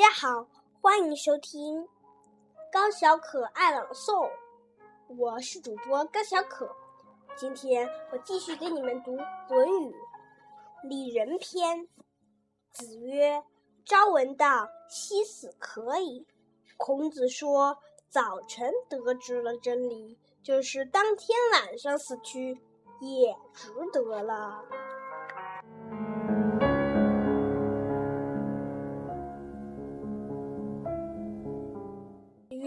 大家好，欢迎收听高小可爱朗诵，我是主播高小可。今天我继续给你们读《论语·礼仁篇》。子曰：“朝闻道，夕死可矣。”孔子说：“早晨得知了真理，就是当天晚上死去，也值得了。”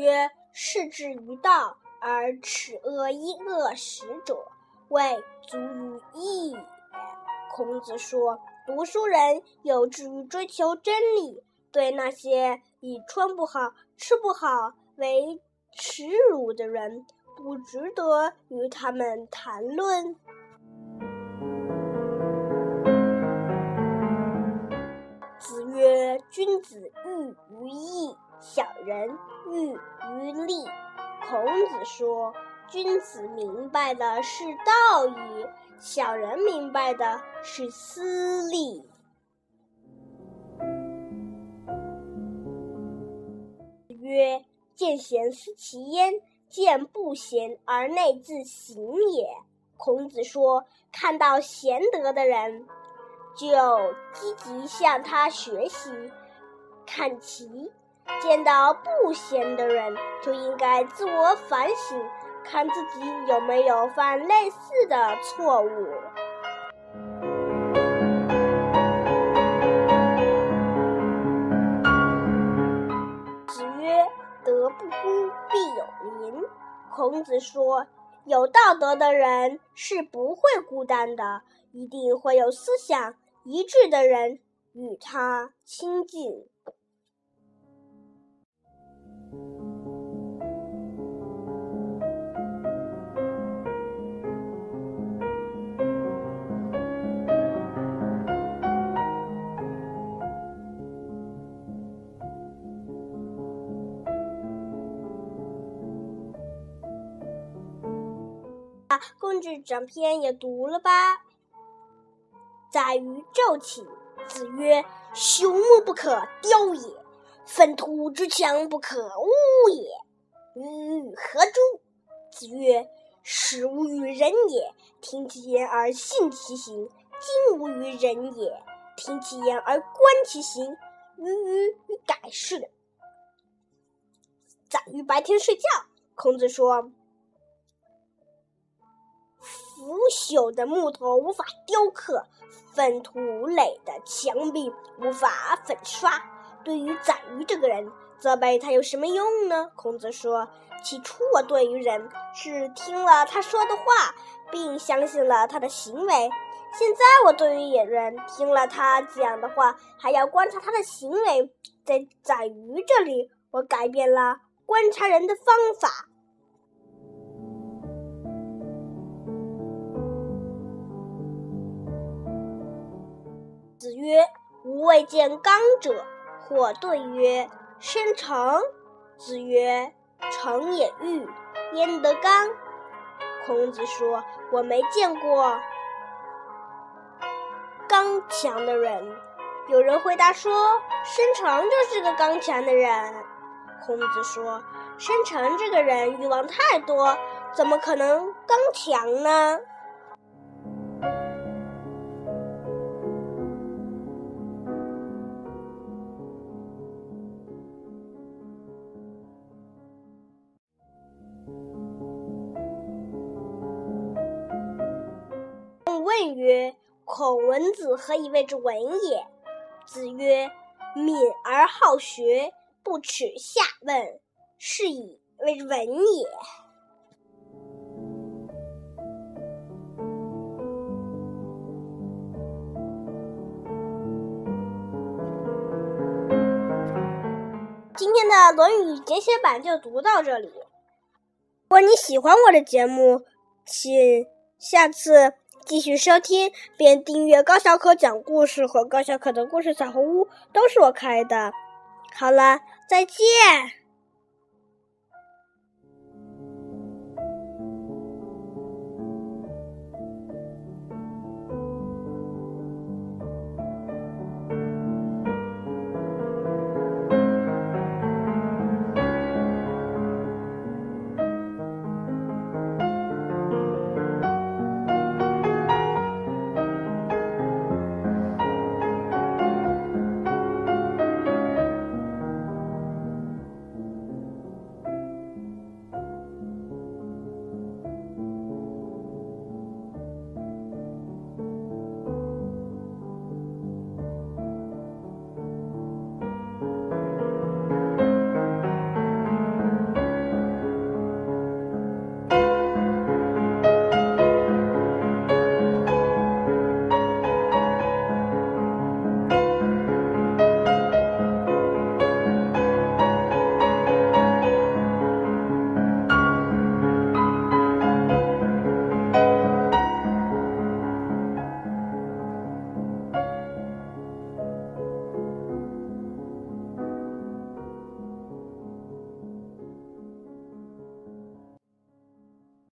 曰：“士之于道，而耻恶衣恶食者，未足于义也。”孔子说：“读书人有志于追求真理，对那些以穿不好、吃不好为耻辱的人，不值得与他们谈论。”子曰：“君子喻于义。”人喻于利。孔子说：“君子明白的是道义，小人明白的是私利。”曰：“见贤思齐焉，见不贤而内自省也。”孔子说：“看到贤德的人，就积极向他学习，看齐。”见到不贤的人，就应该自我反省，看自己有没有犯类似的错误。子曰：“德不孤，必有邻。”孔子说：“有道德的人是不会孤单的，一定会有思想一致的人与他亲近。”公子长篇也读了吧？宰于昼寝。子曰：“朽木不可雕也，粪土之墙不可污也。”予何诸？子曰：“事无与人也，听其言而信其行；今无与人也，听其言而观其行。予予与改是。”宰于白天睡觉。孔子说。腐朽的木头无法雕刻，粪土垒的墙壁无法粉刷。对于宰予这个人，责备他有什么用呢？孔子说：“起初我对于人是听了他说的话，并相信了他的行为；现在我对于野人听了他讲的话，还要观察他的行为。在宰予这里，我改变了观察人的方法。”子曰：“吾未见刚者。”或对曰：“生成。”子曰：“成也欲，焉得刚？”孔子说：“我没见过刚强的人。”有人回答说：“生成就是个刚强的人。”孔子说：“生成这个人欲望太多，怎么可能刚强呢？”问曰：“孔文子何以谓之文也？”子曰：“敏而好学，不耻下问，是以为文也。”今天的《论语》节写版就读到这里。如果你喜欢我的节目，请下次。继续收听并订阅高小可讲故事和高小可的故事小红屋，都是我开的。好了，再见。